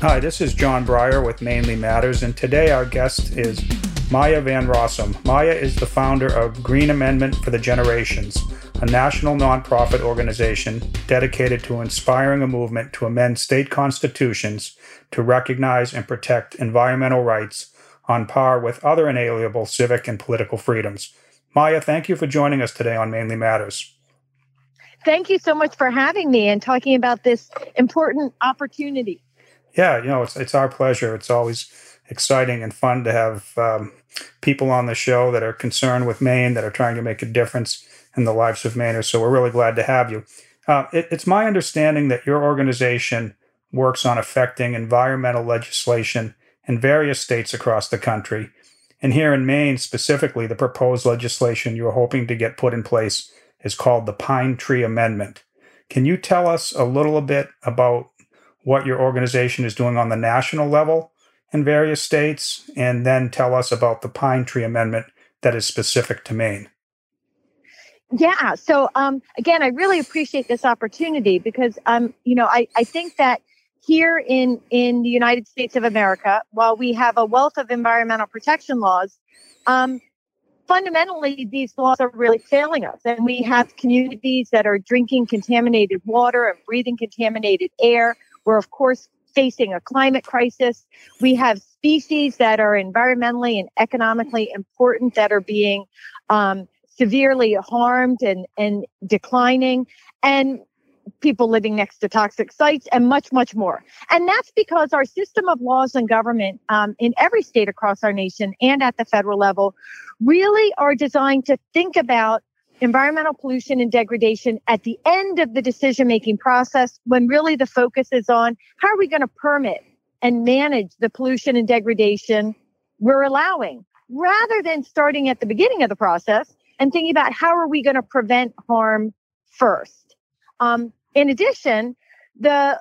Hi, this is John Breyer with Mainly Matters, and today our guest is Maya Van Rossum. Maya is the founder of Green Amendment for the Generations, a national nonprofit organization dedicated to inspiring a movement to amend state constitutions to recognize and protect environmental rights on par with other inalienable civic and political freedoms. Maya, thank you for joining us today on Mainly Matters. Thank you so much for having me and talking about this important opportunity. Yeah, you know, it's it's our pleasure. It's always exciting and fun to have um, people on the show that are concerned with Maine, that are trying to make a difference in the lives of Mainers. So we're really glad to have you. Uh, it, it's my understanding that your organization works on affecting environmental legislation in various states across the country. And here in Maine, specifically, the proposed legislation you're hoping to get put in place is called the Pine Tree Amendment. Can you tell us a little bit about what your organization is doing on the national level in various states, and then tell us about the Pine Tree Amendment that is specific to Maine. Yeah. So um, again, I really appreciate this opportunity because um, you know I, I think that here in in the United States of America, while we have a wealth of environmental protection laws, um, fundamentally these laws are really failing us, and we have communities that are drinking contaminated water and breathing contaminated air. We're of course facing a climate crisis. We have species that are environmentally and economically important that are being um, severely harmed and, and declining. And people living next to toxic sites and much, much more. And that's because our system of laws and government um, in every state across our nation and at the federal level really are designed to think about environmental pollution and degradation at the end of the decision making process when really the focus is on how are we going to permit and manage the pollution and degradation we're allowing rather than starting at the beginning of the process and thinking about how are we going to prevent harm first. Um, in addition, the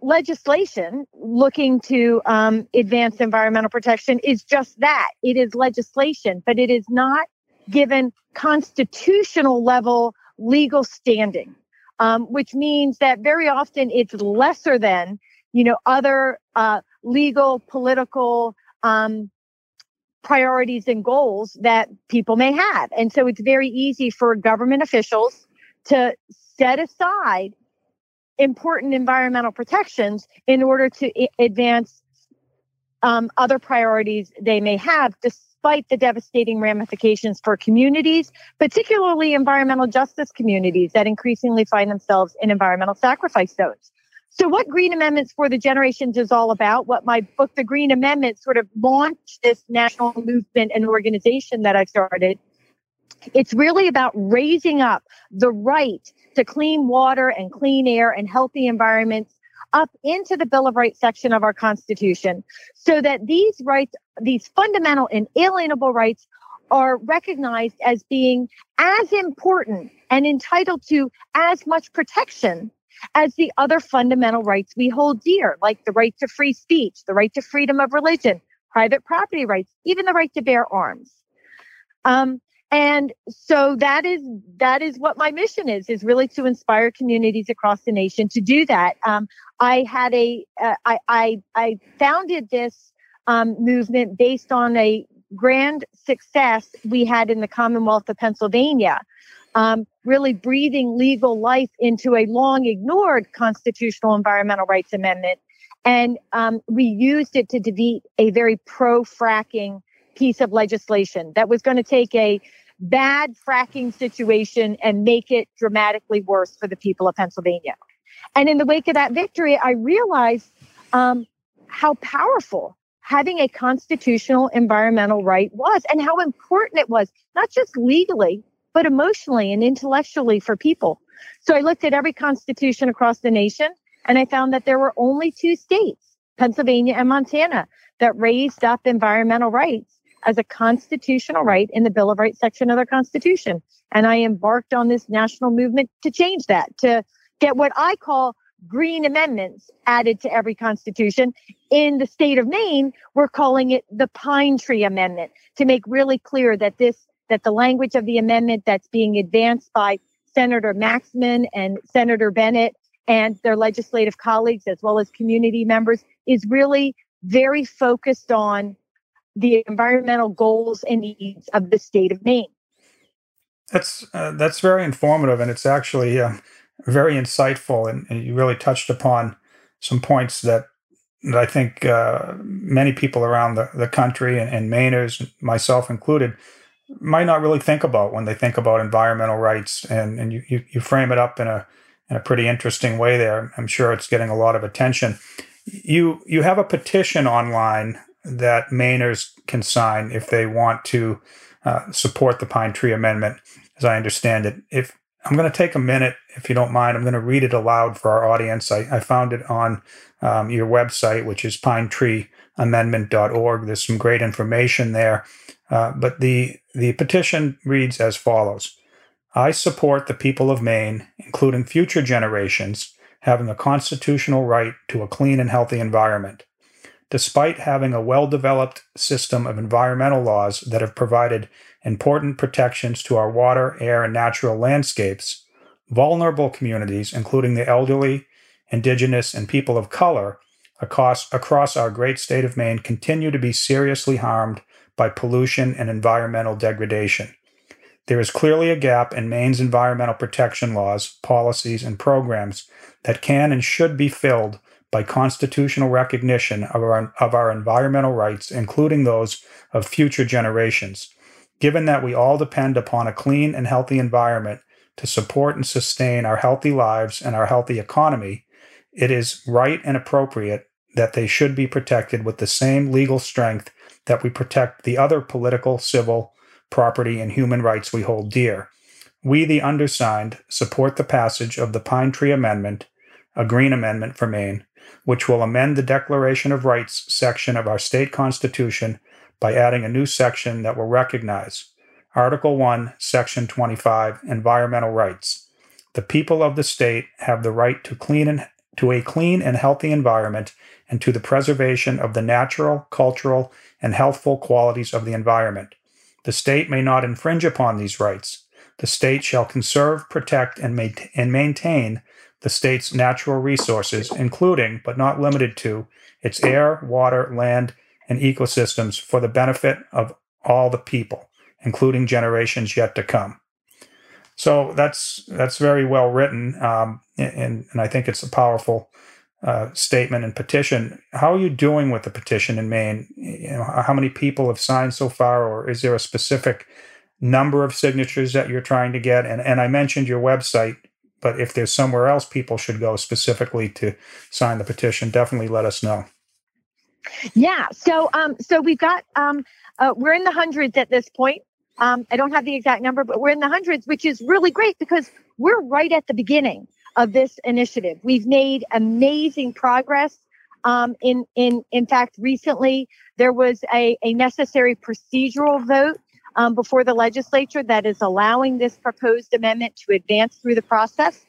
legislation looking to um, advance environmental protection is just that it is legislation, but it is not given constitutional level legal standing, um, which means that very often it's lesser than, you know, other uh, legal, political um, priorities and goals that people may have. And so it's very easy for government officials to set aside important environmental protections in order to I- advance um, other priorities they may have, despite the devastating ramifications for communities, particularly environmental justice communities that increasingly find themselves in environmental sacrifice zones. So, what Green Amendments for the Generations is all about, what my book, The Green Amendment, sort of launched this national movement and organization that I started. It's really about raising up the right to clean water and clean air and healthy environments up into the Bill of Rights section of our Constitution so that these rights, these fundamental and alienable rights, are recognized as being as important and entitled to as much protection as the other fundamental rights we hold dear, like the right to free speech, the right to freedom of religion, private property rights, even the right to bear arms. Um, and so that is that is what my mission is is really to inspire communities across the nation to do that. Um, i had a uh, I, I I founded this um, movement based on a grand success we had in the commonwealth of pennsylvania um, really breathing legal life into a long ignored constitutional environmental rights amendment. And um, we used it to defeat a very pro fracking piece of legislation that was going to take a bad fracking situation and make it dramatically worse for the people of Pennsylvania. And in the wake of that victory, I realized um, how powerful having a constitutional environmental right was and how important it was, not just legally, but emotionally and intellectually for people. So I looked at every constitution across the nation and I found that there were only two states, Pennsylvania and Montana, that raised up environmental rights as a constitutional right in the Bill of Rights section of their Constitution. And I embarked on this national movement to change that, to get what I call green amendments added to every constitution. In the state of Maine, we're calling it the Pine Tree Amendment to make really clear that this that the language of the amendment that's being advanced by Senator Maxmin and Senator Bennett and their legislative colleagues, as well as community members, is really very focused on the environmental goals and needs of the state of Maine. That's uh, that's very informative, and it's actually uh, very insightful. And, and, you really touched upon some points that that I think uh, many people around the, the country and, and Mainers, myself included, might not really think about when they think about environmental rights. And and you, you, you frame it up in a in a pretty interesting way there. I'm sure it's getting a lot of attention. You you have a petition online that Mainers can sign if they want to uh, support the Pine Tree Amendment, as I understand it. If I'm going to take a minute, if you don't mind, I'm going to read it aloud for our audience. I, I found it on um, your website, which is pinetreeamendment.org. There's some great information there. Uh, but the, the petition reads as follows I support the people of Maine, including future generations, having a constitutional right to a clean and healthy environment. Despite having a well developed system of environmental laws that have provided important protections to our water, air, and natural landscapes, vulnerable communities, including the elderly, indigenous, and people of color, across, across our great state of Maine, continue to be seriously harmed by pollution and environmental degradation. There is clearly a gap in Maine's environmental protection laws, policies, and programs that can and should be filled by constitutional recognition of our, of our environmental rights, including those of future generations. Given that we all depend upon a clean and healthy environment to support and sustain our healthy lives and our healthy economy, it is right and appropriate that they should be protected with the same legal strength that we protect the other political, civil, property, and human rights we hold dear. We, the undersigned, support the passage of the Pine Tree Amendment, a green amendment for Maine, which will amend the Declaration of Rights section of our state constitution by adding a new section that will recognize Article 1, Section 25, Environmental Rights. The people of the state have the right to clean and to a clean and healthy environment and to the preservation of the natural, cultural, and healthful qualities of the environment. The state may not infringe upon these rights. The state shall conserve, protect, and, ma- and maintain the state's natural resources, including, but not limited to, its air, water, land, and ecosystems for the benefit of all the people, including generations yet to come. So that's that's very well written, um, and and I think it's a powerful uh, statement and petition. How are you doing with the petition in Maine? You know, how many people have signed so far, or is there a specific number of signatures that you're trying to get? And and I mentioned your website but if there's somewhere else people should go specifically to sign the petition, definitely let us know. Yeah. So um so we've got um uh, we're in the hundreds at this point. Um, I don't have the exact number, but we're in the hundreds, which is really great because we're right at the beginning of this initiative. We've made amazing progress. Um, in in in fact, recently there was a, a necessary procedural vote um, before the legislature that is allowing this proposed amendment to advance through the process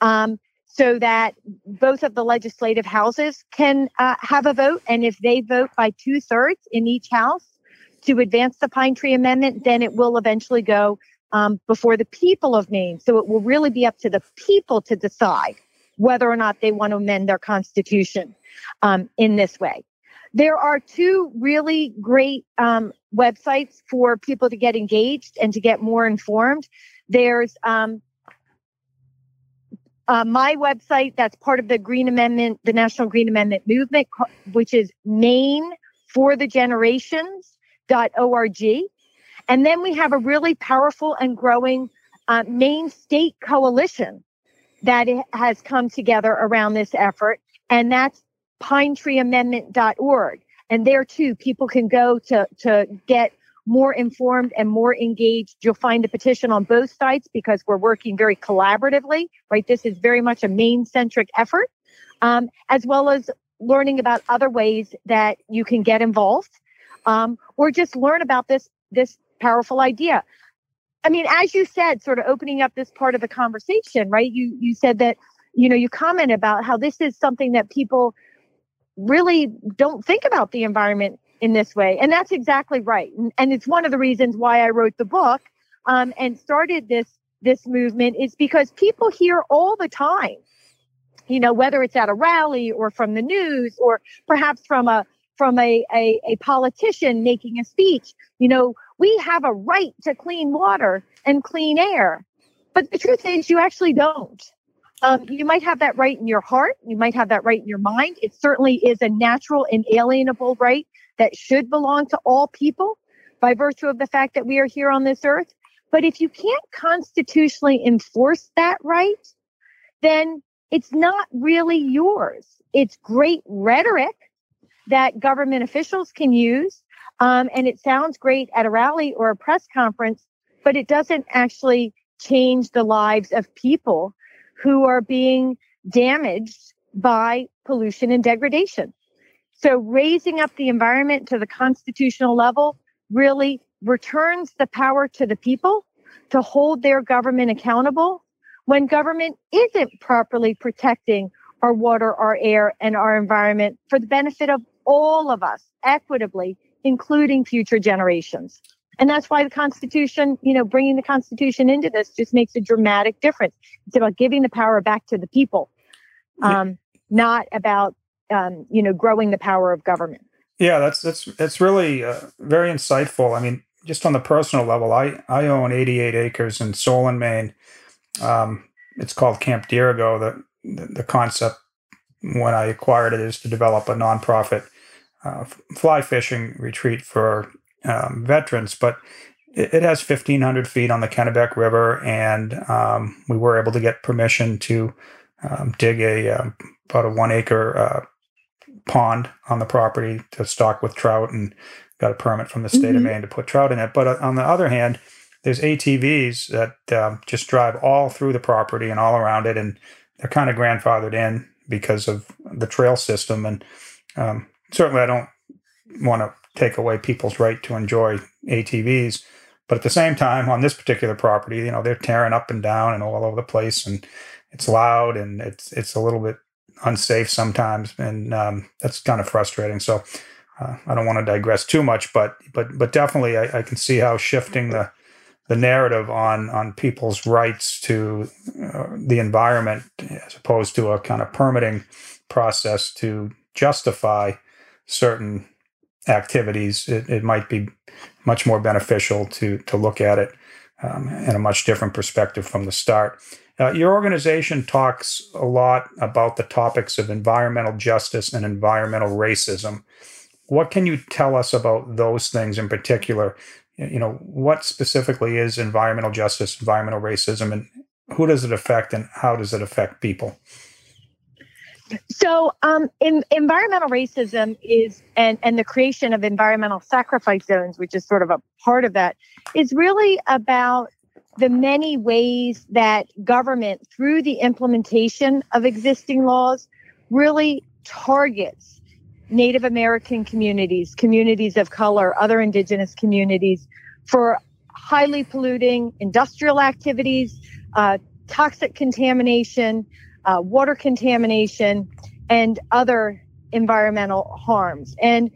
um, so that both of the legislative houses can uh, have a vote. And if they vote by two thirds in each house to advance the Pine Tree Amendment, then it will eventually go um, before the people of Maine. So it will really be up to the people to decide whether or not they want to amend their constitution um, in this way. There are two really great um, websites for people to get engaged and to get more informed. There's um, uh, my website that's part of the Green Amendment, the National Green Amendment movement, which is Maine for the Generations.org. And then we have a really powerful and growing uh, Maine State Coalition that has come together around this effort. And that's pinetreeamendment.org. And there too, people can go to, to get more informed and more engaged. You'll find the petition on both sites because we're working very collaboratively, right? This is very much a Maine centric effort, um, as well as learning about other ways that you can get involved um, or just learn about this, this powerful idea. I mean, as you said, sort of opening up this part of the conversation, right? You, you said that, you know, you comment about how this is something that people really don't think about the environment in this way. And that's exactly right. And, and it's one of the reasons why I wrote the book um, and started this this movement is because people hear all the time you know, whether it's at a rally or from the news or perhaps from a from a, a, a politician making a speech, you know, we have a right to clean water and clean air. But the truth is, you actually don't. Um, you might have that right in your heart. You might have that right in your mind. It certainly is a natural, inalienable right that should belong to all people by virtue of the fact that we are here on this earth. But if you can't constitutionally enforce that right, then it's not really yours. It's great rhetoric that government officials can use. Um, and it sounds great at a rally or a press conference, but it doesn't actually change the lives of people who are being damaged by pollution and degradation. So raising up the environment to the constitutional level really returns the power to the people to hold their government accountable when government isn't properly protecting our water, our air, and our environment for the benefit of all of us equitably, including future generations. And that's why the Constitution, you know, bringing the Constitution into this just makes a dramatic difference. It's about giving the power back to the people, um, yeah. not about, um, you know, growing the power of government. Yeah, that's that's that's really uh, very insightful. I mean, just on the personal level, I I own 88 acres in Solon, Maine. Um, it's called Camp Dirigo. The, the, the concept when I acquired it is to develop a nonprofit uh, fly fishing retreat for um, veterans, but it, it, has 1,500 feet on the Kennebec River, and um, we were able to get permission to um, dig a um, about a one acre uh, pond on the property to stock with trout, and got a permit from the state mm-hmm. of Maine to put trout in it. But uh, on the other hand, there's ATVs that um, just drive all through the property and all around it, and they're kind of grandfathered in because of the trail system. And um, certainly, I don't want to take away people's right to enjoy ATVs. But at the same time, on this particular property, you know, they're tearing up and down and all over the place, and it's loud and it's it's a little bit unsafe sometimes, and um, that's kind of frustrating. So uh, I don't want to digress too much, but but but definitely, I, I, can see how shifting the the narrative on on people's rights to uh, the environment, as opposed to a kind of permitting process to justify certain activities, it, it might be much more beneficial to to look at it um, in a much different perspective from the start. Uh, your organization talks a lot about the topics of environmental justice and environmental racism. What can you tell us about those things in particular? You know, what specifically is environmental justice, environmental racism, and who does it affect, and how does it affect people? So, um, in, environmental racism is, and, and the creation of environmental sacrifice zones, which is sort of a part of that, is really about the many ways that government, through the implementation of existing laws, really targets Native American communities, communities of color, other indigenous communities for highly polluting industrial activities, uh, toxic contamination, uh, water contamination, and other environmental harms. And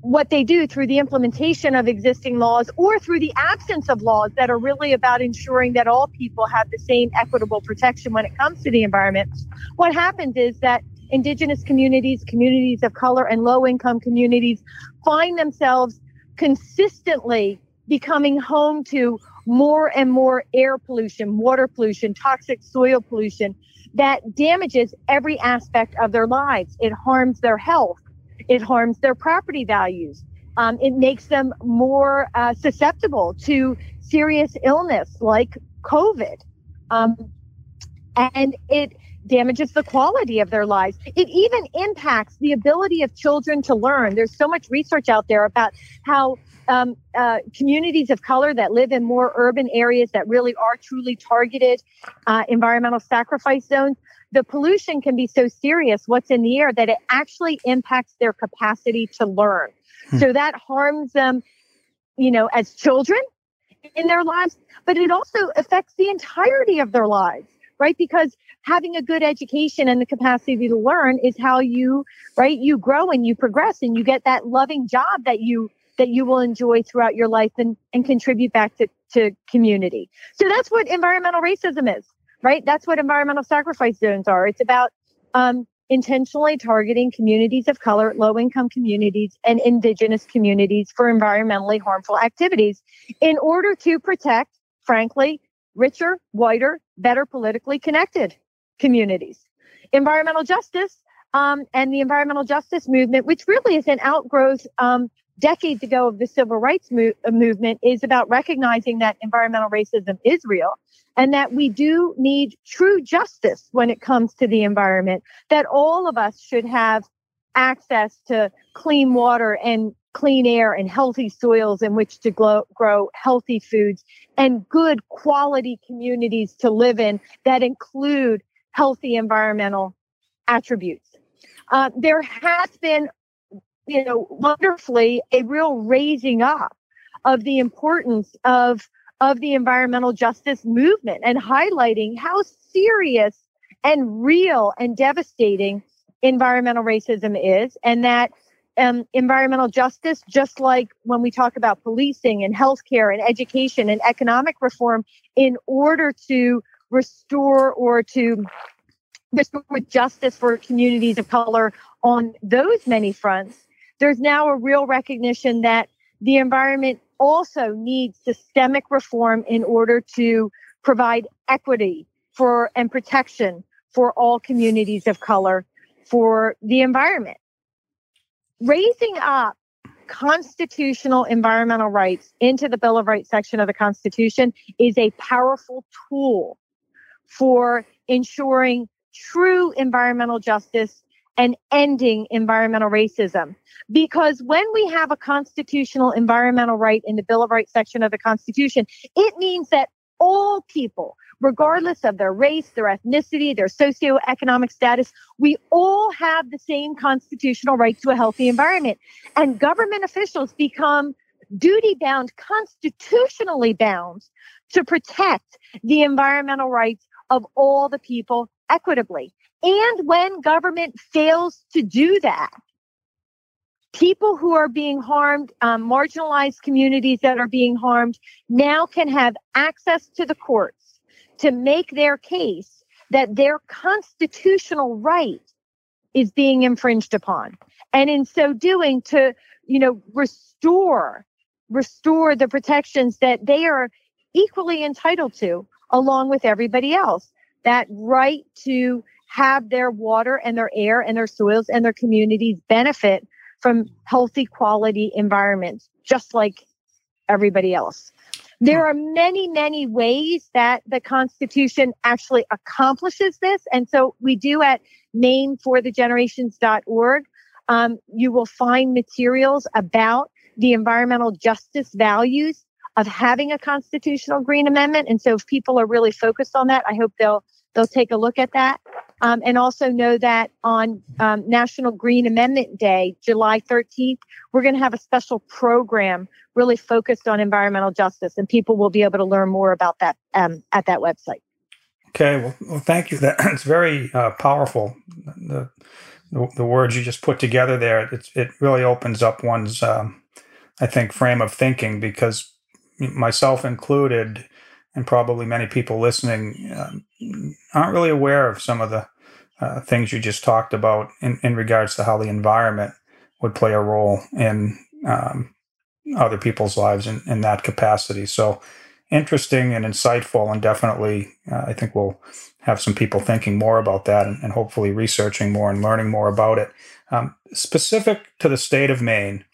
what they do through the implementation of existing laws or through the absence of laws that are really about ensuring that all people have the same equitable protection when it comes to the environment, what happens is that indigenous communities, communities of color, and low income communities find themselves consistently becoming home to more and more air pollution, water pollution, toxic soil pollution that damages every aspect of their lives. It harms their health, it harms their property values. Um, it makes them more uh, susceptible to serious illness like COVID. Um, and it damages the quality of their lives. It even impacts the ability of children to learn. There's so much research out there about how um, uh, communities of color that live in more urban areas that really are truly targeted uh, environmental sacrifice zones, the pollution can be so serious, what's in the air, that it actually impacts their capacity to learn. Hmm. So that harms them, you know, as children in their lives, but it also affects the entirety of their lives, right? Because having a good education and the capacity to learn is how you, right, you grow and you progress and you get that loving job that you that you will enjoy throughout your life and, and contribute back to, to community. So that's what environmental racism is, right? That's what environmental sacrifice zones are. It's about um, intentionally targeting communities of color, low income communities, and indigenous communities for environmentally harmful activities in order to protect, frankly, richer, whiter, better politically connected communities. Environmental justice um, and the environmental justice movement, which really is an outgrowth um, decades ago of the civil rights mo- uh, movement, is about recognizing that environmental racism is real and that we do need true justice when it comes to the environment, that all of us should have access to clean water and clean air and healthy soils in which to grow, grow healthy foods and good quality communities to live in that include healthy environmental attributes. Uh, there has been, you know, wonderfully a real raising up of the importance of of the environmental justice movement and highlighting how serious and real and devastating environmental racism is, and that um, environmental justice, just like when we talk about policing and healthcare and education and economic reform, in order to restore or to restore justice for communities of color on those many fronts, there's now a real recognition that the environment also needs systemic reform in order to provide equity for and protection for all communities of color for the environment. Raising up constitutional environmental rights into the Bill of Rights section of the Constitution is a powerful tool for ensuring true environmental justice and ending environmental racism. Because when we have a constitutional environmental right in the Bill of Rights section of the Constitution, it means that all people, regardless of their race, their ethnicity, their socioeconomic status, we all have the same constitutional right to a healthy environment. And government officials become duty bound, constitutionally bound to protect the environmental rights of all the people equitably. And when government fails to do that, people who are being harmed, um, marginalized communities that are being harmed, now can have access to the courts to make their case that their constitutional right is being infringed upon. And in so doing, to, you know, restore, restore the protections that they are equally entitled to along with everybody else. That right to have their water and their air and their soils and their communities benefit from healthy quality environments, just like everybody else. There are many, many ways that the Constitution actually accomplishes this. And so we do at maineforthegenerations.org. Um, you will find materials about the environmental justice values of having a constitutional green amendment. And so if people are really focused on that, I hope they'll they'll take a look at that. Um, and also know that on um, National Green Amendment Day, July 13th, we're going to have a special program really focused on environmental justice, and people will be able to learn more about that um, at that website. Okay, well, well thank you. That it's very uh, powerful. The, the, the words you just put together there, it, it really opens up one's, um, I think, frame of thinking because myself included and probably many people listening uh, aren't really aware of some of the uh, things you just talked about in, in regards to how the environment would play a role in um, other people's lives in, in that capacity. So interesting and insightful, and definitely uh, I think we'll have some people thinking more about that and, and hopefully researching more and learning more about it. Um, specific to the state of Maine,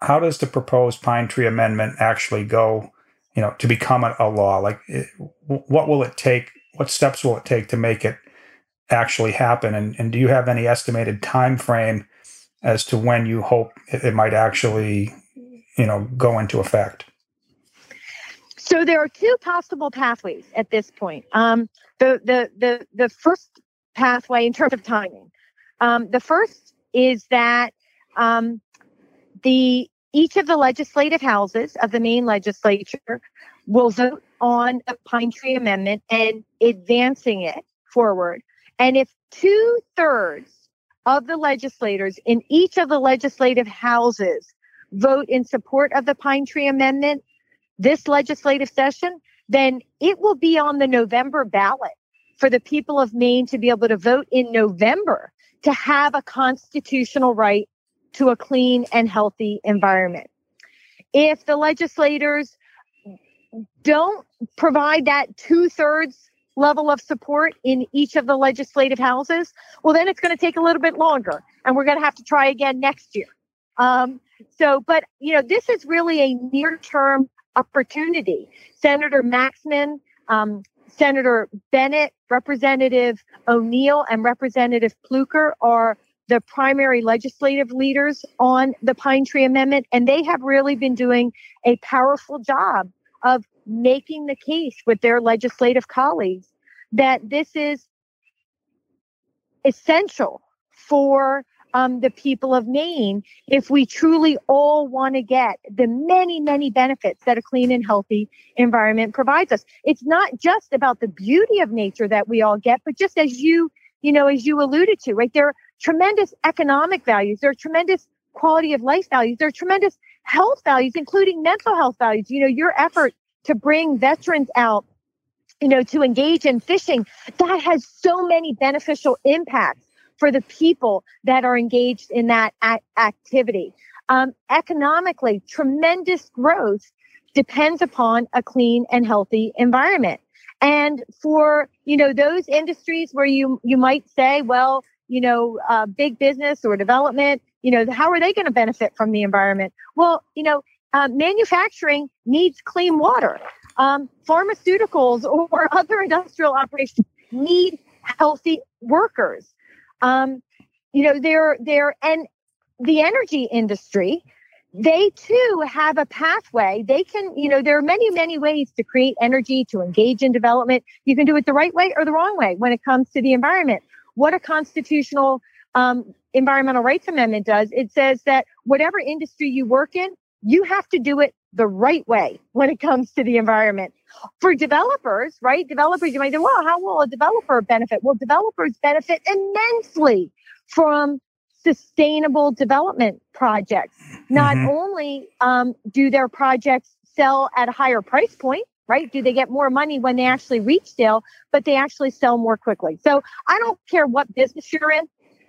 how does the proposed Pine Tree Amendment actually go? You know, to become a, a law? Like, it, what will it take? What steps will it take to make it actually happen? And, and do you have any estimated time frame as to when you hope it, it might actually, you know, go into effect? So there are two possible pathways at this point. Um, the the the the first pathway in terms of timing. Um, the first is that um, the each of the legislative houses of the Maine legislature will vote on a Pine Tree Amendment and advancing it forward. And if two thirds of the legislators in each of the legislative houses vote in support of the Pine Tree Amendment this legislative session, then it will be on the November ballot for the people of Maine to be able to vote in November to have a constitutional right to a clean and healthy environment. If the legislators don't provide that two thirds level of support in each of the legislative houses, well, then it's going to take a little bit longer and we're going to have to try again next year. Um, so, but, you know, this is really a near term opportunity. Senator Maxmin, um, Senator Bennett, Representative O'Neill, and Representative Pluecker are the primary legislative leaders on the Pine Tree Amendment, and they have really been doing a powerful job of making the case with their legislative colleagues that this is essential for um, the people of Maine if we truly all want to get the many, many benefits that a clean and healthy environment provides us. It's not just about the beauty of nature that we all get, but just as you, you know, as you alluded to, right? There are tremendous economic values. There are tremendous quality of life values. There are tremendous health values, including mental health values. You know, your effort to bring veterans out, you know, to engage in fishing, that has so many beneficial impacts for the people that are engaged in that activity. Um, economically, tremendous growth depends upon a clean and healthy environment. And for you know those industries where you you might say, well, you know, uh, big business or development, you know, how are they going to benefit from the environment? Well, you know, uh, manufacturing needs clean water. Um, pharmaceuticals or other industrial operations need healthy workers. Um, you know, they're they're and the energy industry, they too have a pathway. They can, you know, there are many, many ways to create energy, to engage in development. You can do it the right way or the wrong way when it comes to the environment. What a constitutional um, environmental rights amendment does, it says that whatever industry you work in, you have to do it the right way when it comes to the environment. For developers, right? Developers, you might say, well, how will a developer benefit? Well, developers benefit immensely from sustainable development projects. Not mm-hmm. only um, do their projects sell at a higher price point, right? Do they get more money when they actually reach sale, but they actually sell more quickly. So I don't care what business you're in,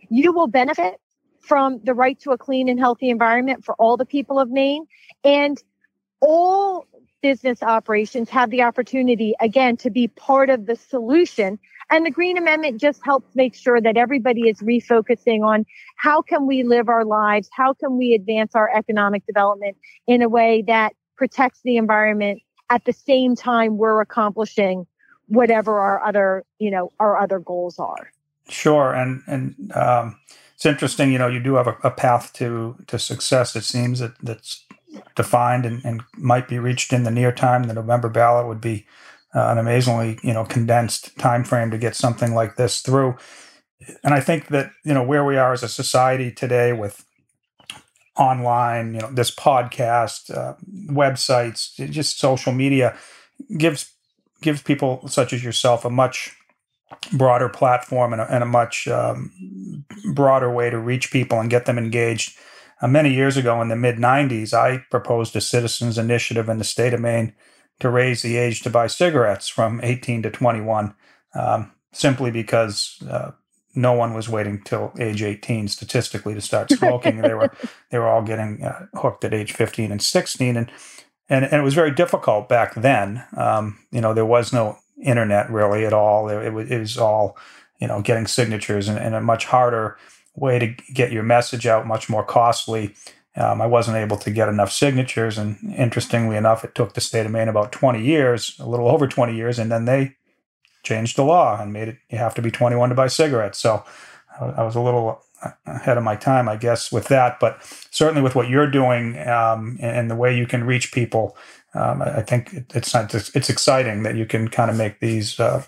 you will benefit from the right to a clean and healthy environment for all the people of Maine. And all business operations have the opportunity, again, to be part of the solution. And the Green Amendment just helps make sure that everybody is refocusing on how can we live our lives? How can we advance our economic development in a way that protects the environment at the same time we're accomplishing whatever our other, you know, our other goals are. Sure. And, and, um, it's interesting, you know, you do have a, a, path to to success. It seems that that's defined and, and, might be reached in the near time. The November ballot would be uh, an amazingly, you know, condensed time frame to get something like this through. And I think that you know where we are as a society today with online, you know, this podcast, uh, websites, just social media gives gives people such as yourself a much broader platform and a, and a much um, broader way to reach people and get them engaged. Uh, many years ago in the mid 90s, I proposed a citizens initiative in the state of Maine to raise the age to buy cigarettes from 18 to 21, um, simply because uh, no one was waiting till age 18 statistically to start smoking. they were they were all getting uh, hooked at age 15 and 16, and and, and it was very difficult back then. Um, you know, there was no internet really at all. It, it, was, it was all, you know, getting signatures and, and, a much harder way to get your message out, much more costly. Um, I wasn't able to get enough signatures. And interestingly enough, it took the state of Maine about 20 years, a little over 20 years, and then they changed the law and made it you have to be 21 to buy cigarettes. So I was a little ahead of my time, I guess, with that. But certainly with what you're doing um, and the way you can reach people, um, I think it's not it's exciting that you can kind of make these uh,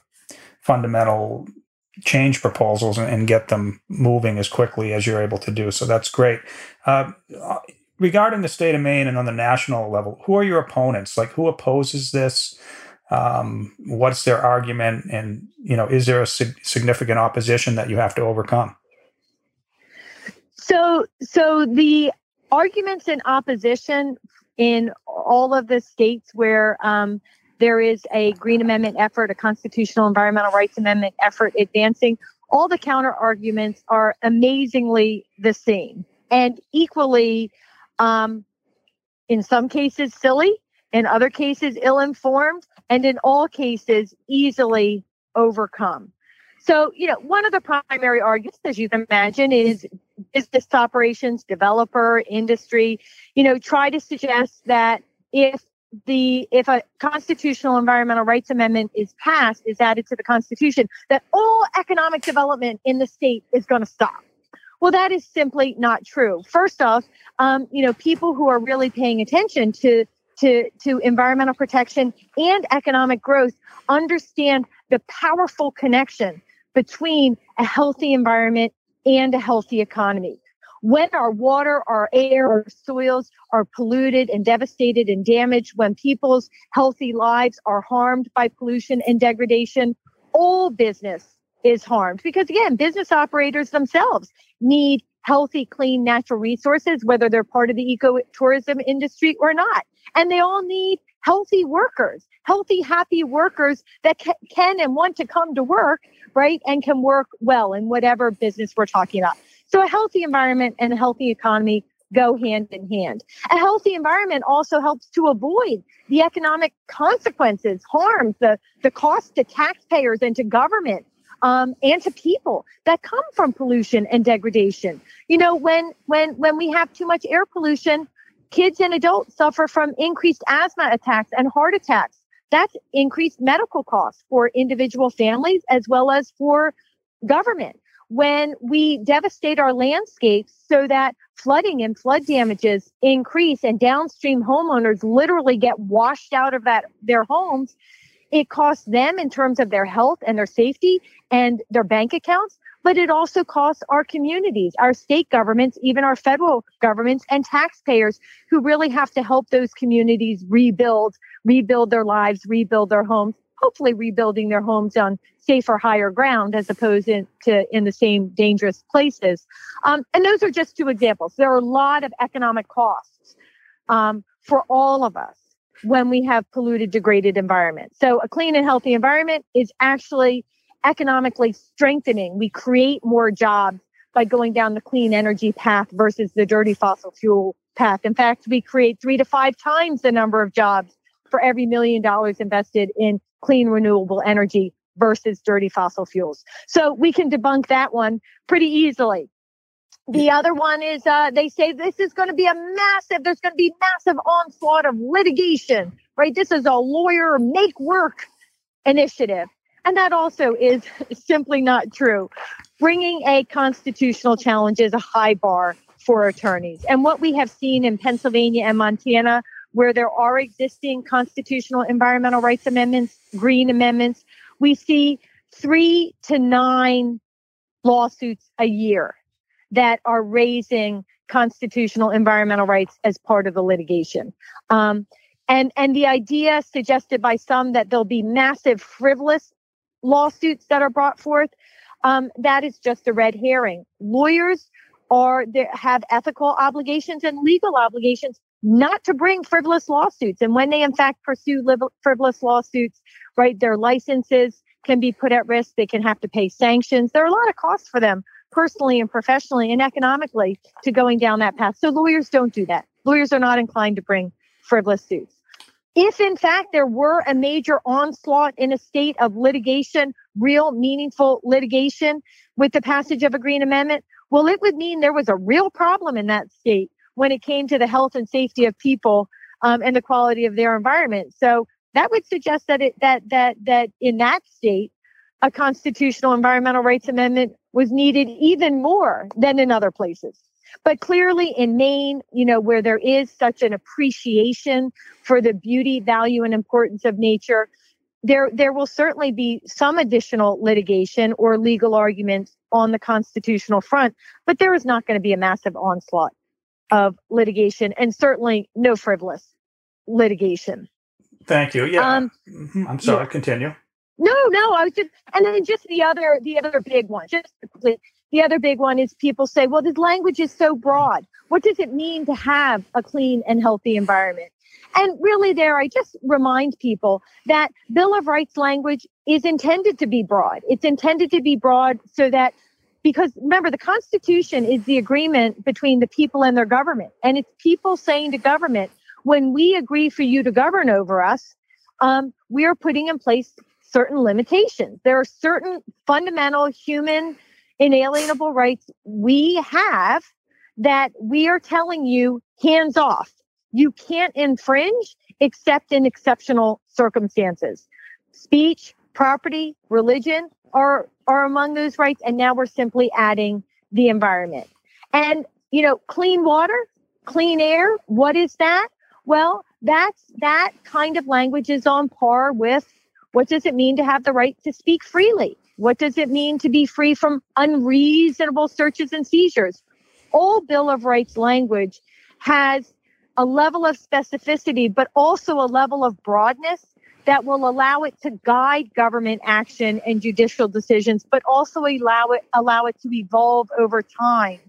fundamental change proposals and, and, get them moving as quickly as you're able to do. So that's great. Uh, regarding the state of Maine and on the national level, who are your opponents? Like who opposes this? Um, what's their argument? And you know, is there a sig- significant opposition that you have to overcome? So, so the arguments in opposition in all of the states where um, there is a Green Amendment effort, a constitutional environmental rights amendment effort advancing. All the counter arguments are amazingly the same and equally, um, in some cases, silly, in other cases, ill informed, and in all cases, easily overcome. So, you know, one of the primary arguments, as you can imagine, is business operations, developer, industry, you know, try to suggest that if the if a constitutional environmental rights amendment is passed, is added to the Constitution, that all economic development in the state is going to stop. Well, that is simply not true. First off, um, you know, people who are really paying attention to to to environmental protection and economic growth understand the powerful connection between a healthy environment and a healthy economy when our water, our air, our soils are polluted and devastated and damaged, when people's healthy lives are harmed by pollution and degradation, all business is harmed. Because again, business operators themselves need healthy, clean natural resources, whether they're part of the ecotourism industry or not. And they all need healthy workers, healthy, happy workers that can and want to come to work, right? And can work well in whatever business we're talking about. So a healthy environment and a healthy economy go hand in hand. A healthy environment also helps to avoid the economic consequences, harms, the, the cost to taxpayers and to government um, and to people that come from pollution and degradation. You know, when when when we have too much air pollution, kids and adults suffer from increased asthma attacks and heart attacks. That's increased medical costs for individual families as well as for government when we devastate our landscapes so that flooding and flood damages increase and downstream homeowners literally get washed out of that their homes it costs them in terms of their health and their safety and their bank accounts but it also costs our communities our state governments even our federal governments and taxpayers who really have to help those communities rebuild rebuild their lives rebuild their homes hopefully rebuilding their homes on safer, higher ground as opposed in, to in the same dangerous places. Um, and those are just two examples. There are a lot of economic costs um, for all of us when we have polluted, degraded environments. So a clean and healthy environment is actually economically strengthening. We create more jobs by going down the clean energy path versus the dirty fossil fuel path. In fact, we create three to five times the number of jobs for every million dollars invested in clean renewable energy versus dirty fossil fuels. So we can debunk that one pretty easily. The other one is uh, they say this is going to be a massive, there's going to be massive onslaught of litigation, right? This is a lawyer make work initiative. And that also is simply not true. Bringing a constitutional challenge is a high bar for attorneys. And what we have seen in Pennsylvania and Montana, where there are existing constitutional environmental rights amendments, green amendments, we see three to nine lawsuits a year that are raising constitutional environmental rights as part of the litigation. Um, and, and the idea suggested by some that there'll be massive frivolous lawsuits that are brought forth, um, that is just a red herring. Lawyers are they have ethical obligations and legal obligations not to bring frivolous lawsuits. And when they in fact pursue frivolous lawsuits, right, their licenses can be put at risk. They can have to pay sanctions. There are a lot of costs for them personally and professionally and economically to going down that path. So lawyers don't do that. Lawyers are not inclined to bring frivolous suits. If in fact there were a major onslaught in a state of litigation, real meaningful litigation with the passage of a Green Amendment, well, it would mean there was a real problem in that state when it came to the health and safety of people um, and the quality of their environment. So that would suggest that it that that that in that state, a constitutional environmental rights amendment was needed even more than in other places. But clearly in Maine, you know, where there is such an appreciation for the beauty, value, and importance of nature, there there will certainly be some additional litigation or legal arguments on the constitutional front, but there is not going to be a massive onslaught of litigation and certainly no frivolous litigation. Thank you. Yeah. Um, mm-hmm. I'm sorry. Yeah. Continue. No, no. I was just, and then just the other, the other big one, just the other big one is people say, well, this language is so broad. What does it mean to have a clean and healthy environment? And really, there, I just remind people that Bill of Rights language is intended to be broad. It's intended to be broad so that, because remember, the Constitution is the agreement between the people and their government. And it's people saying to government, when we agree for you to govern over us, um, we are putting in place certain limitations. There are certain fundamental human inalienable rights we have that we are telling you hands off. You can't infringe except in exceptional circumstances. Speech, property, religion are, are among those rights. And now we're simply adding the environment. And, you know, clean water, clean air, what is that? Well, that's that kind of language is on par with what does it mean to have the right to speak freely? What does it mean to be free from unreasonable searches and seizures? All Bill of Rights language has a level of specificity, but also a level of broadness that will allow it to guide government action and judicial decisions, but also allow it allow it to evolve over time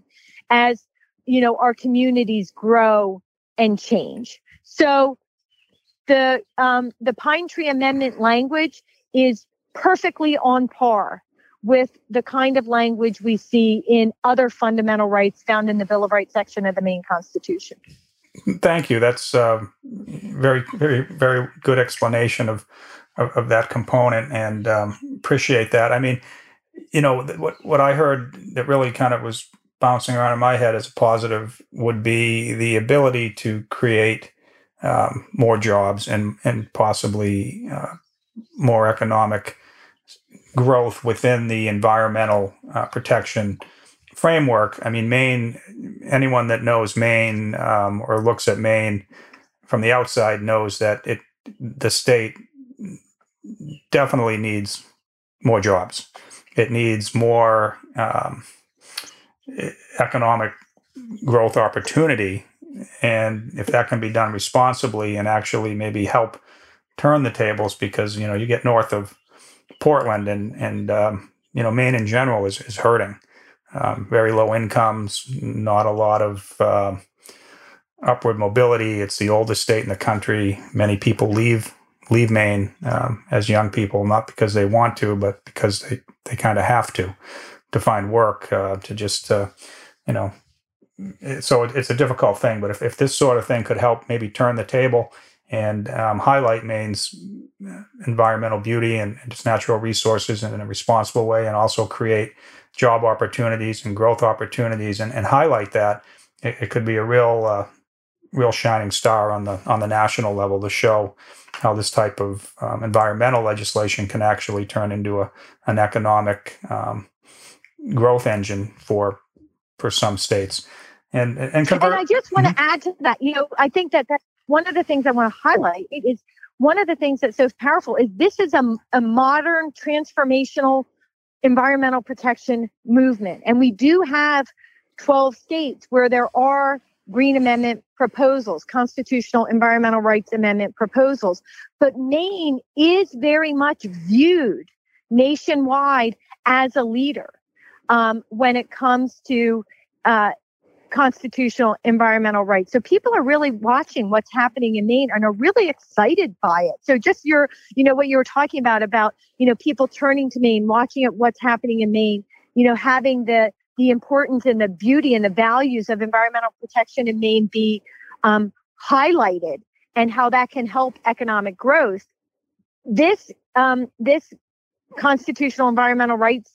as you know our communities grow and change. So the um, the Pine Tree Amendment language is perfectly on par with the kind of language we see in other fundamental rights found in the Bill of Rights section of the Maine Constitution. Thank you. That's uh, very, very, very good explanation of of, of that component, and um, appreciate that. I mean, you know, what what I heard that really kind of was bouncing around in my head as a positive would be the ability to create um, more jobs and and possibly uh, more economic growth within the environmental uh, protection framework. I mean, Maine. Anyone that knows Maine um, or looks at Maine from the outside knows that it the state definitely needs more jobs. It needs more um, economic growth opportunity and if that can be done responsibly and actually maybe help turn the tables because you know you get north of Portland and and um, you know Maine in general is is hurting. Um, very low incomes, not a lot of uh, upward mobility. It's the oldest state in the country. Many people leave leave Maine um, as young people, not because they want to, but because they they kind of have to to find work uh, to just uh, you know so it's a difficult thing. But if, if this sort of thing could help maybe turn the table and um, highlight Maine's environmental beauty and, and, its natural resources in a responsible way, and also create job opportunities and growth opportunities, and, and highlight that, it, it, could be a real, uh, real shining star on the on the national level to show how this type of um, environmental legislation can actually turn into a an economic um, growth engine for for some states and and convert. And I just want mm-hmm. to add to that. You know, I think that that one of the things I want to highlight is one of the things that's so powerful is this is a, a modern transformational environmental protection movement, and we do have 12 states where there are Green Amendment proposals, constitutional environmental rights amendment proposals. But Maine is very much viewed nationwide as a leader um, when it comes to uh, constitutional environmental rights. So people are really watching what's happening in Maine and are really excited by it. So just your, you know, what you were talking about, about, you know, people turning to Maine, watching at what's happening in Maine, you know, having the, the importance and the beauty and the values of environmental protection in Maine be um, highlighted and how that can help economic growth. This, um, this constitutional environmental rights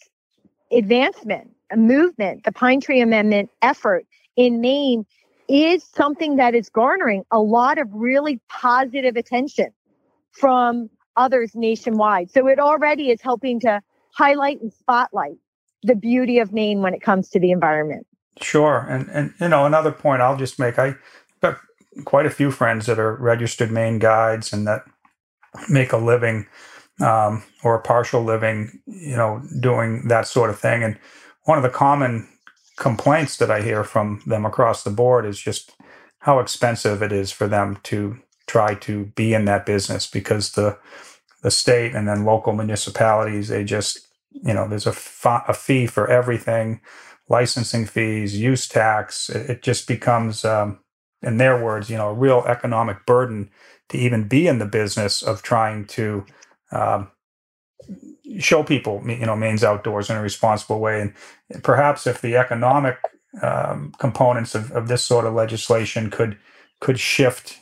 advancement, movement, the Pine Tree Amendment effort in Maine is something that is garnering a lot of really positive attention from others nationwide. So it already is helping to highlight and spotlight the beauty of Maine when it comes to the environment. Sure. And and you know, another point I'll just make, I got quite a few friends that are registered Maine guides and that make a living um, or a partial living, you know, doing that sort of thing. And one of the common complaints that I hear from them across the board is just how expensive it is for them to try to be in that business because the the state and then local municipalities they just you know there's a, fa- a fee for everything licensing fees use tax it, it just becomes um, in their words, you know, a real economic burden to even be in the business of trying to um, show people, you know, Maine's outdoors in a responsible way. And perhaps if the economic um, components of, of this sort of legislation could could shift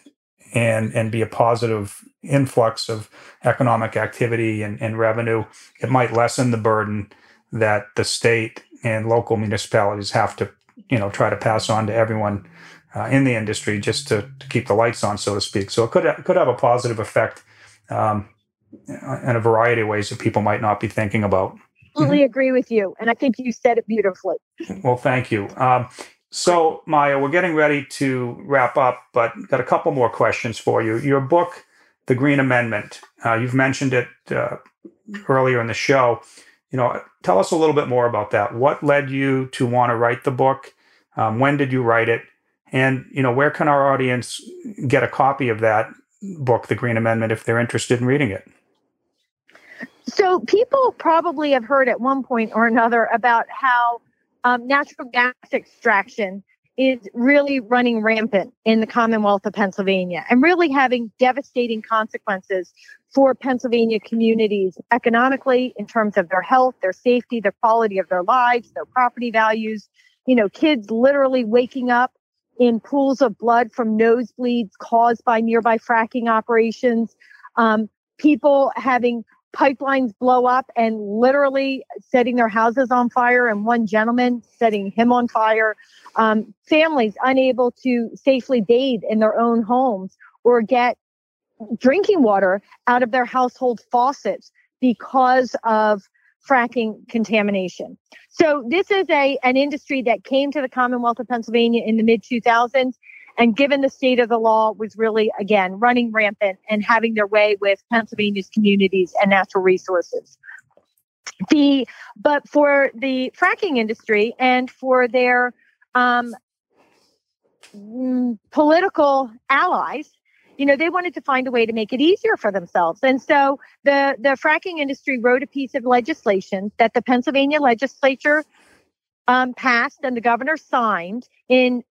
and and be a positive influx of economic activity and, and revenue, it might lessen the burden that the state and local municipalities have to, you know, try to pass on to everyone uh, in the industry just to, to keep the lights on, so to speak. So it could could have a positive effect um, in a variety of ways that people might not be thinking about. Absolutely agree with you, and I think you said it beautifully. Well, thank you. Um, so, Maya, we're getting ready to wrap up, but got a couple more questions for you. Your book, The Green Amendment, uh, you've mentioned it uh, earlier in the show. You know, tell us a little bit more about that. What led you to want to write the book? Um, when did you write it? And you know, where can our audience get a copy of that book, The Green Amendment, if they're interested in reading it? So, people probably have heard at one point or another about how um, natural gas extraction is really running rampant in the Commonwealth of Pennsylvania and really having devastating consequences for Pennsylvania communities economically in terms of their health, their safety, the quality of their lives, their property values. You know, kids literally waking up in pools of blood from nosebleeds caused by nearby fracking operations. Um, people having pipelines blow up and literally setting their houses on fire, and one gentleman setting him on fire. Um, families unable to safely bathe in their own homes or get drinking water out of their household faucets because of fracking contamination. So this is a an industry that came to the Commonwealth of Pennsylvania in the mid 2000s and given the state of the law was really again running rampant and having their way with Pennsylvania's communities and natural resources. The but for the fracking industry and for their um, mm, political allies, you know, they wanted to find a way to make it easier for themselves. And so the the fracking industry wrote a piece of legislation that the Pennsylvania legislature um, passed and the governor signed in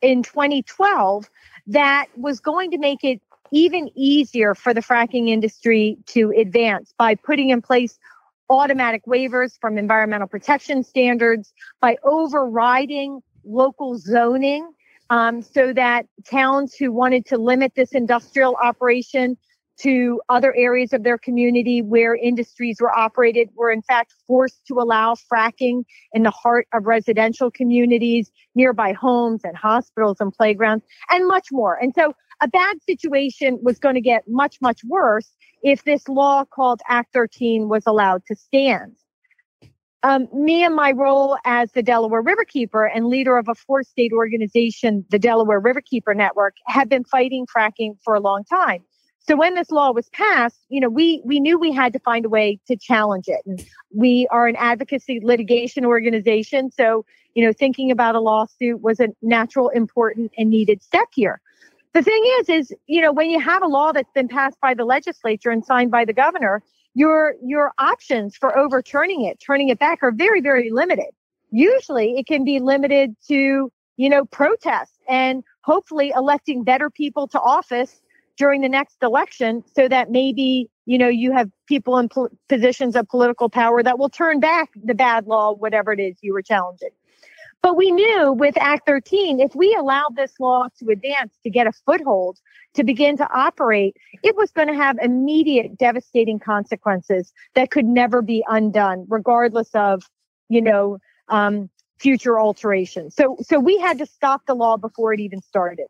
in 2012 that was going to make it even easier for the fracking industry to advance by putting in place automatic waivers from environmental protection standards, by overriding local zoning um, so that towns who wanted to limit this industrial operation to other areas of their community where industries were operated were in fact forced to allow fracking in the heart of residential communities, nearby homes and hospitals and playgrounds, and much more. And so a bad situation was going to get much, much worse if this law called Act 13 was allowed to stand. Um, me and my role as the Delaware Riverkeeper and leader of a four state organization, the Delaware Riverkeeper Network, have been fighting fracking for a long time. So when this law was passed, you know, we we knew we had to find a way to challenge it. And we are an advocacy litigation organization, so you know, thinking about a lawsuit was a natural, important, and needed step here. The thing is, is you know, when you have a law that's been passed by the legislature and signed by the governor, your your options for overturning it, turning it back, are very, very limited. Usually, it can be limited to you know protest and hopefully electing better people to office during the next election so that maybe you know you have people in po- positions of political power that will turn back the bad law whatever it is you were challenging. But we knew with act 13 if we allowed this law to advance to get a foothold to begin to operate it was going to have immediate devastating consequences that could never be undone regardless of you know um, future alterations. So so we had to stop the law before it even started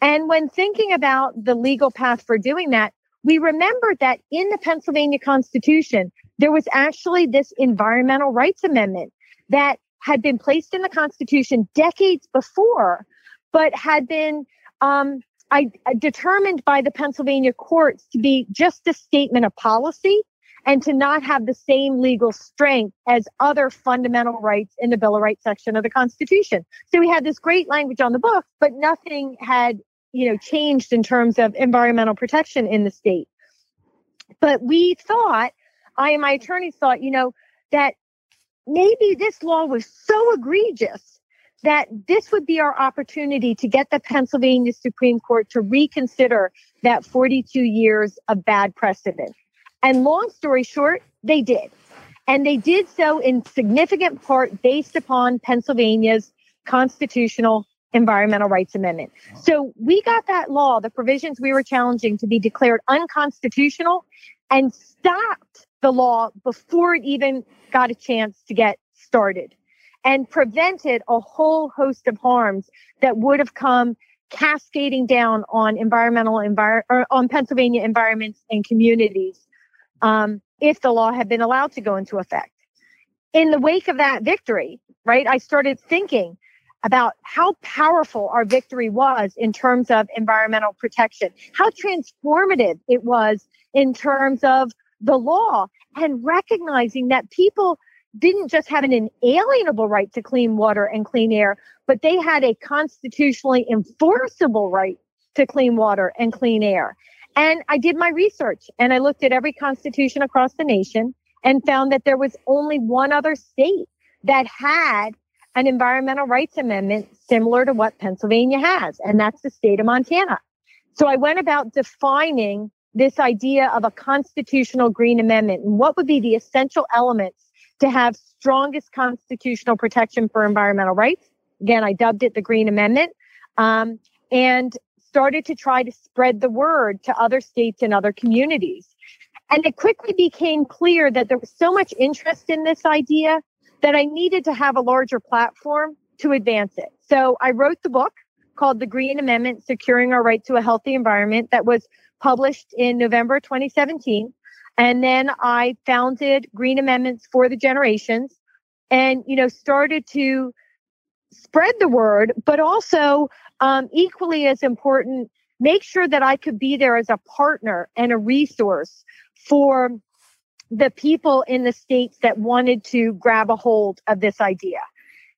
and when thinking about the legal path for doing that, we remembered that in the Pennsylvania Constitution, there was actually this environmental rights amendment that had been placed in the Constitution decades before, but had been um, I, determined by the Pennsylvania courts to be just a statement of policy and to not have the same legal strength as other fundamental rights in the Bill of Rights section of the Constitution. So we had this great language on the book, but nothing had you know changed in terms of environmental protection in the state but we thought i and my attorneys thought you know that maybe this law was so egregious that this would be our opportunity to get the Pennsylvania Supreme Court to reconsider that 42 years of bad precedent. And long story short, they did. And they did so in significant part based upon Pennsylvania's constitutional environmental rights amendment. So we got that law, the provisions we were challenging to be declared unconstitutional and stopped the law before it even got a chance to get started and prevented a whole host of harms that would have come cascading down on environmental envir- or on Pennsylvania environments and communities um, if the law had been allowed to go into effect. In the wake of that victory, right, I started thinking about how powerful our victory was in terms of environmental protection, how transformative it was in terms of the law, and recognizing that people didn't just have an inalienable right to clean water and clean air, but they had a constitutionally enforceable right to clean water and clean air. And I did my research and I looked at every constitution across the nation and found that there was only one other state that had an environmental rights amendment similar to what Pennsylvania has, and that's the state of Montana. So I went about defining this idea of a constitutional green amendment and what would be the essential elements to have strongest constitutional protection for environmental rights. Again, I dubbed it the Green Amendment, um, and started to try to spread the word to other states and other communities. And it quickly became clear that there was so much interest in this idea that I needed to have a larger platform to advance it. So I wrote the book called The Green Amendment Securing Our Right to a Healthy Environment that was published in November 2017. And then I founded Green Amendments for the Generations and, you know, started to spread the word, but also um, equally as important, make sure that I could be there as a partner and a resource for the people in the states that wanted to grab a hold of this idea.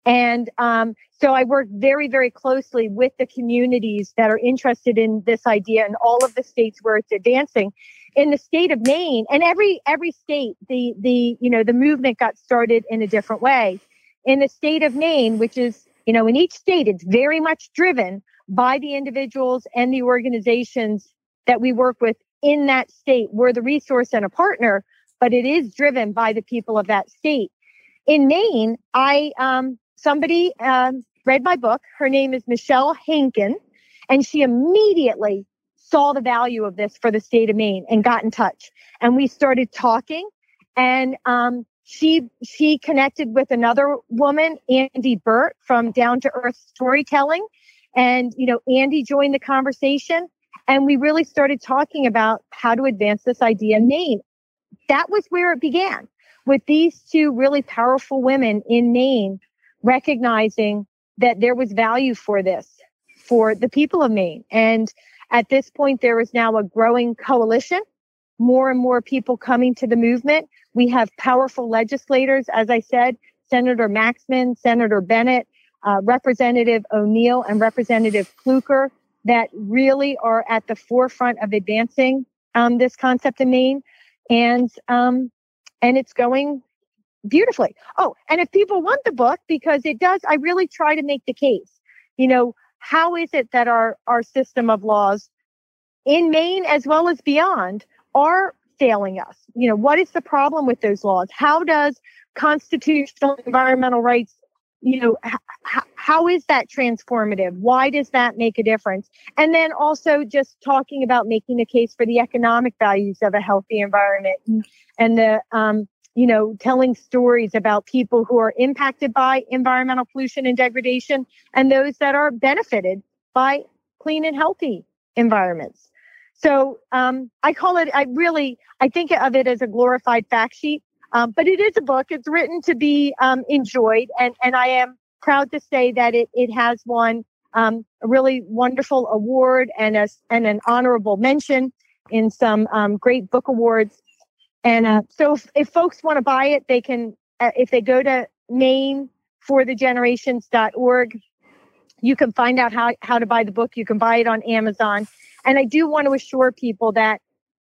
And um, so I work very, very closely with the communities that are interested in this idea in all of the states where it's advancing. In the state of Maine, and every every state, the the you know the movement got started in a different way. In the state of Maine, which is you know in each state, it's very much driven by the individuals and the organizations that we work with in that state. We're the resource and a partner, but it is driven by the people of that state. In Maine, I um, somebody um, read my book. Her name is Michelle Hankin, and she immediately saw the value of this for the state of Maine and got in touch. And we started talking, and um, she she connected with another woman, Andy Burt from Down to Earth Storytelling, and you know Andy joined the conversation, and we really started talking about how to advance this idea in Maine. That was where it began with these two really powerful women in Maine recognizing that there was value for this for the people of Maine. And at this point, there is now a growing coalition, more and more people coming to the movement. We have powerful legislators, as I said, Senator Maxmin, Senator Bennett, uh, Representative O'Neill, and Representative Pluecker that really are at the forefront of advancing um, this concept in Maine. And um, and it's going beautifully. Oh, and if people want the book, because it does, I really try to make the case. You know, how is it that our our system of laws in Maine as well as beyond are failing us? You know, what is the problem with those laws? How does constitutional environmental rights you know h- how is that transformative? Why does that make a difference? And then also just talking about making a case for the economic values of a healthy environment and, and the um, you know, telling stories about people who are impacted by environmental pollution and degradation and those that are benefited by clean and healthy environments. So um, I call it, I really, I think of it as a glorified fact sheet, um, but it is a book. It's written to be um, enjoyed. And, and I am proud to say that it, it has won um, a really wonderful award and, a, and an honorable mention in some um, great book awards and uh, so if, if folks want to buy it, they can, uh, if they go to maineforthegenerations.org, you can find out how, how to buy the book. You can buy it on Amazon. And I do want to assure people that,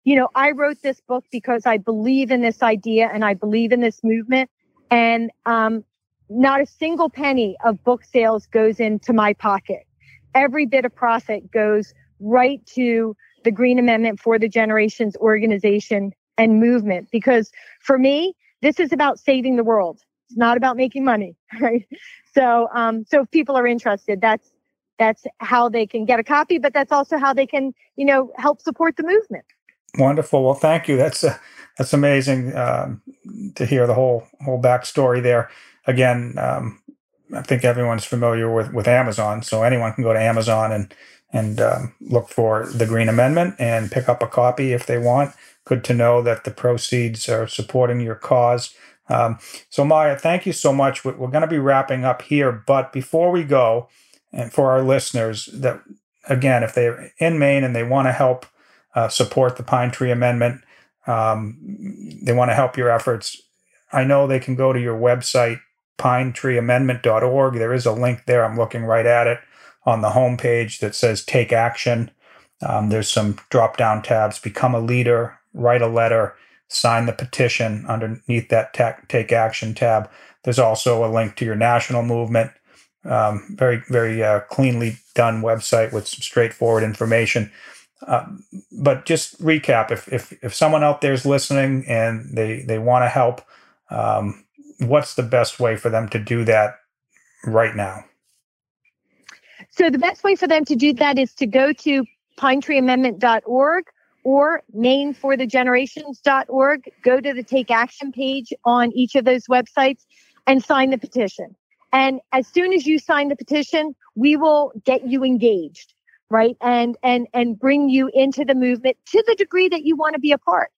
you know, I wrote this book because I believe in this idea and I believe in this movement. And um, not a single penny of book sales goes into my pocket. Every bit of profit goes right to the Green Amendment for the Generations organization and movement. Because for me, this is about saving the world. It's not about making money, right? So, um, so if people are interested, that's that's how they can get a copy, but that's also how they can, you know, help support the movement. Wonderful. Well, thank you. That's uh, that's amazing um, to hear the whole whole backstory there. Again, um, I think everyone's familiar with with Amazon, so anyone can go to Amazon and and um, look for the Green Amendment and pick up a copy if they want. Good to know that the proceeds are supporting your cause. Um, so, Maya, thank you so much. We're, we're going to be wrapping up here, but before we go, and for our listeners, that again, if they're in Maine and they want to help uh, support the Pine Tree Amendment, um, they want to help your efforts. I know they can go to your website, pinetreeamendment.org. There is a link there. I'm looking right at it on the homepage that says Take Action. Um, there's some drop down tabs Become a Leader, Write a Letter, Sign the Petition underneath that ta- Take Action tab. There's also a link to your national movement. Um, very, very uh, cleanly done website with some straightforward information. Uh, but just recap: if, if if someone out there is listening and they they want to help, um, what's the best way for them to do that right now? So the best way for them to do that is to go to pinetreeamendment.org or maineforthegenerations.org. Go to the Take Action page on each of those websites and sign the petition. And as soon as you sign the petition, we will get you engaged, right? And and and bring you into the movement to the degree that you want to be a part.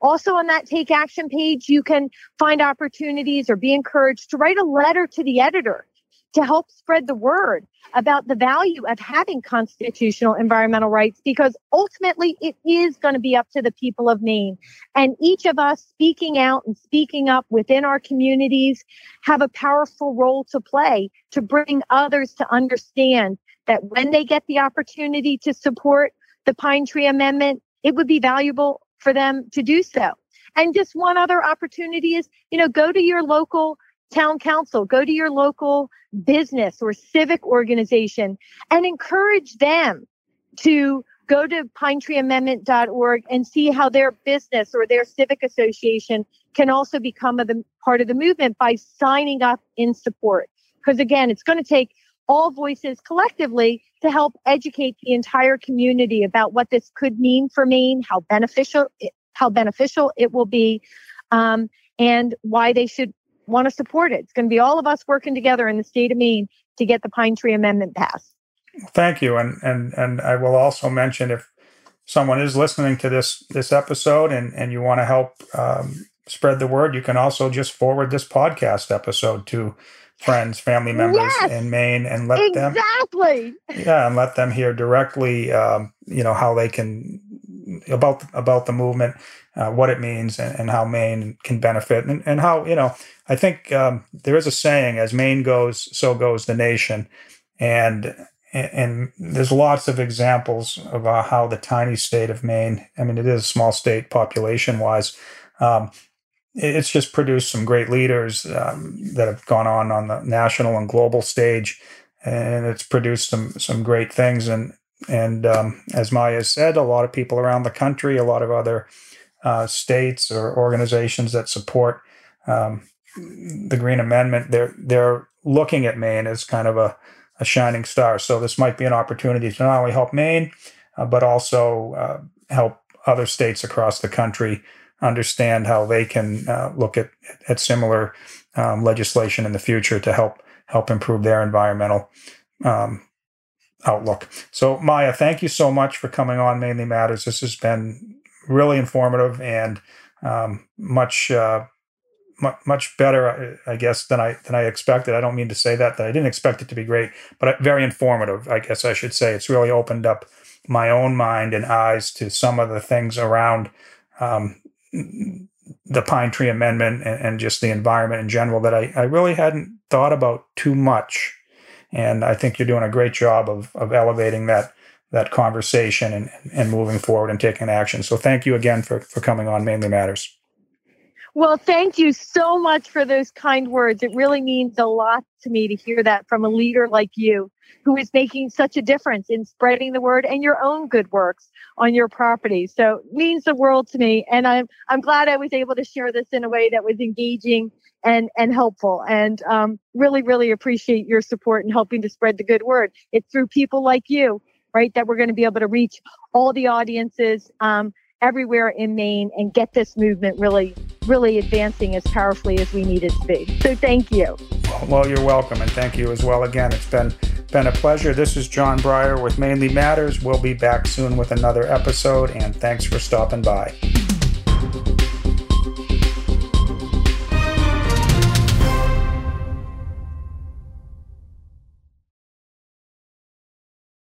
Also on that take action page, you can find opportunities or be encouraged to write a letter to the editor to help spread the word about the value of having constitutional environmental rights because ultimately it is going to be up to the people of Maine. And each of us speaking out and speaking up within our communities have a powerful role to play to bring others to understand that when they get the opportunity to support the Pine Tree Amendment, it would be valuable for them to do so. And just one other opportunity is, you know, go to your local town council, go to your local business or civic organization and encourage them to go to pinetreeamendment.org and see how their business or their civic association can also become a part of the movement by signing up in support. Because again, it's going to take all voices collectively to help educate the entire community about what this could mean for Maine, how beneficial it, how beneficial it will be, um, and why they should want to support it. It's going to be all of us working together in the state of Maine to get the Pine Tree Amendment passed. Thank you, and and and I will also mention if someone is listening to this this episode and and you want to help um, spread the word, you can also just forward this podcast episode to friends, family members yes, in Maine, and let exactly. them exactly yeah, and let them hear directly, um, you know, how they can about about the movement, uh, what it means, and, and, how Maine can benefit, and, and how you know. I think um, there is a saying: "As Maine goes, so goes the nation," and and there's lots of examples of uh, how the tiny state of Maine. I mean, it is a small state population wise. Um, it's just produced some great leaders um, that have gone on on the national and global stage, and it's produced some some great things. And and um, as Maya said, a lot of people around the country, a lot of other uh, states or organizations that support um, the Green Amendment, they're they're looking at Maine as kind of a, a shining star. So this might be an opportunity to not only help Maine, uh, but also uh, help other states across the country understand how they can uh, look at at similar um, legislation in the future to help help improve their environmental um, outlook. So, Maya, thank you so much for coming on Mainly Matters. This has been really informative and um, much uh, much better, I guess, than I than I expected. I don't mean to say that that I didn't expect it to be great, but very informative. I guess I should say it's really opened up my own mind and eyes to some of the things around um, the Pine Tree Amendment and, and, just the environment in general that I, I really hadn't thought about too much. And I think you're doing a great job of, of elevating that that conversation and, and moving forward and taking action. So thank you again for, for coming on Mainly Matters. Well, thank you so much for those kind words. It really means a lot to me to hear that from a leader like you who is making such a difference in spreading the word and your own good works on your property. So it means the world to me. And I'm I'm glad I was able to share this in a way that was engaging and and helpful. And um, really, really appreciate your support in helping to spread the good word. It's through people like you, right, that we're going to be able to reach all the audiences. Um, everywhere in Maine and get this movement really, really advancing as powerfully as we need it to be. So thank you. Well, you're welcome, and thank you as well. Again, it's been been a pleasure. This is John Breyer with Mainly Matters. We'll be back soon with another episode, and thanks for stopping by.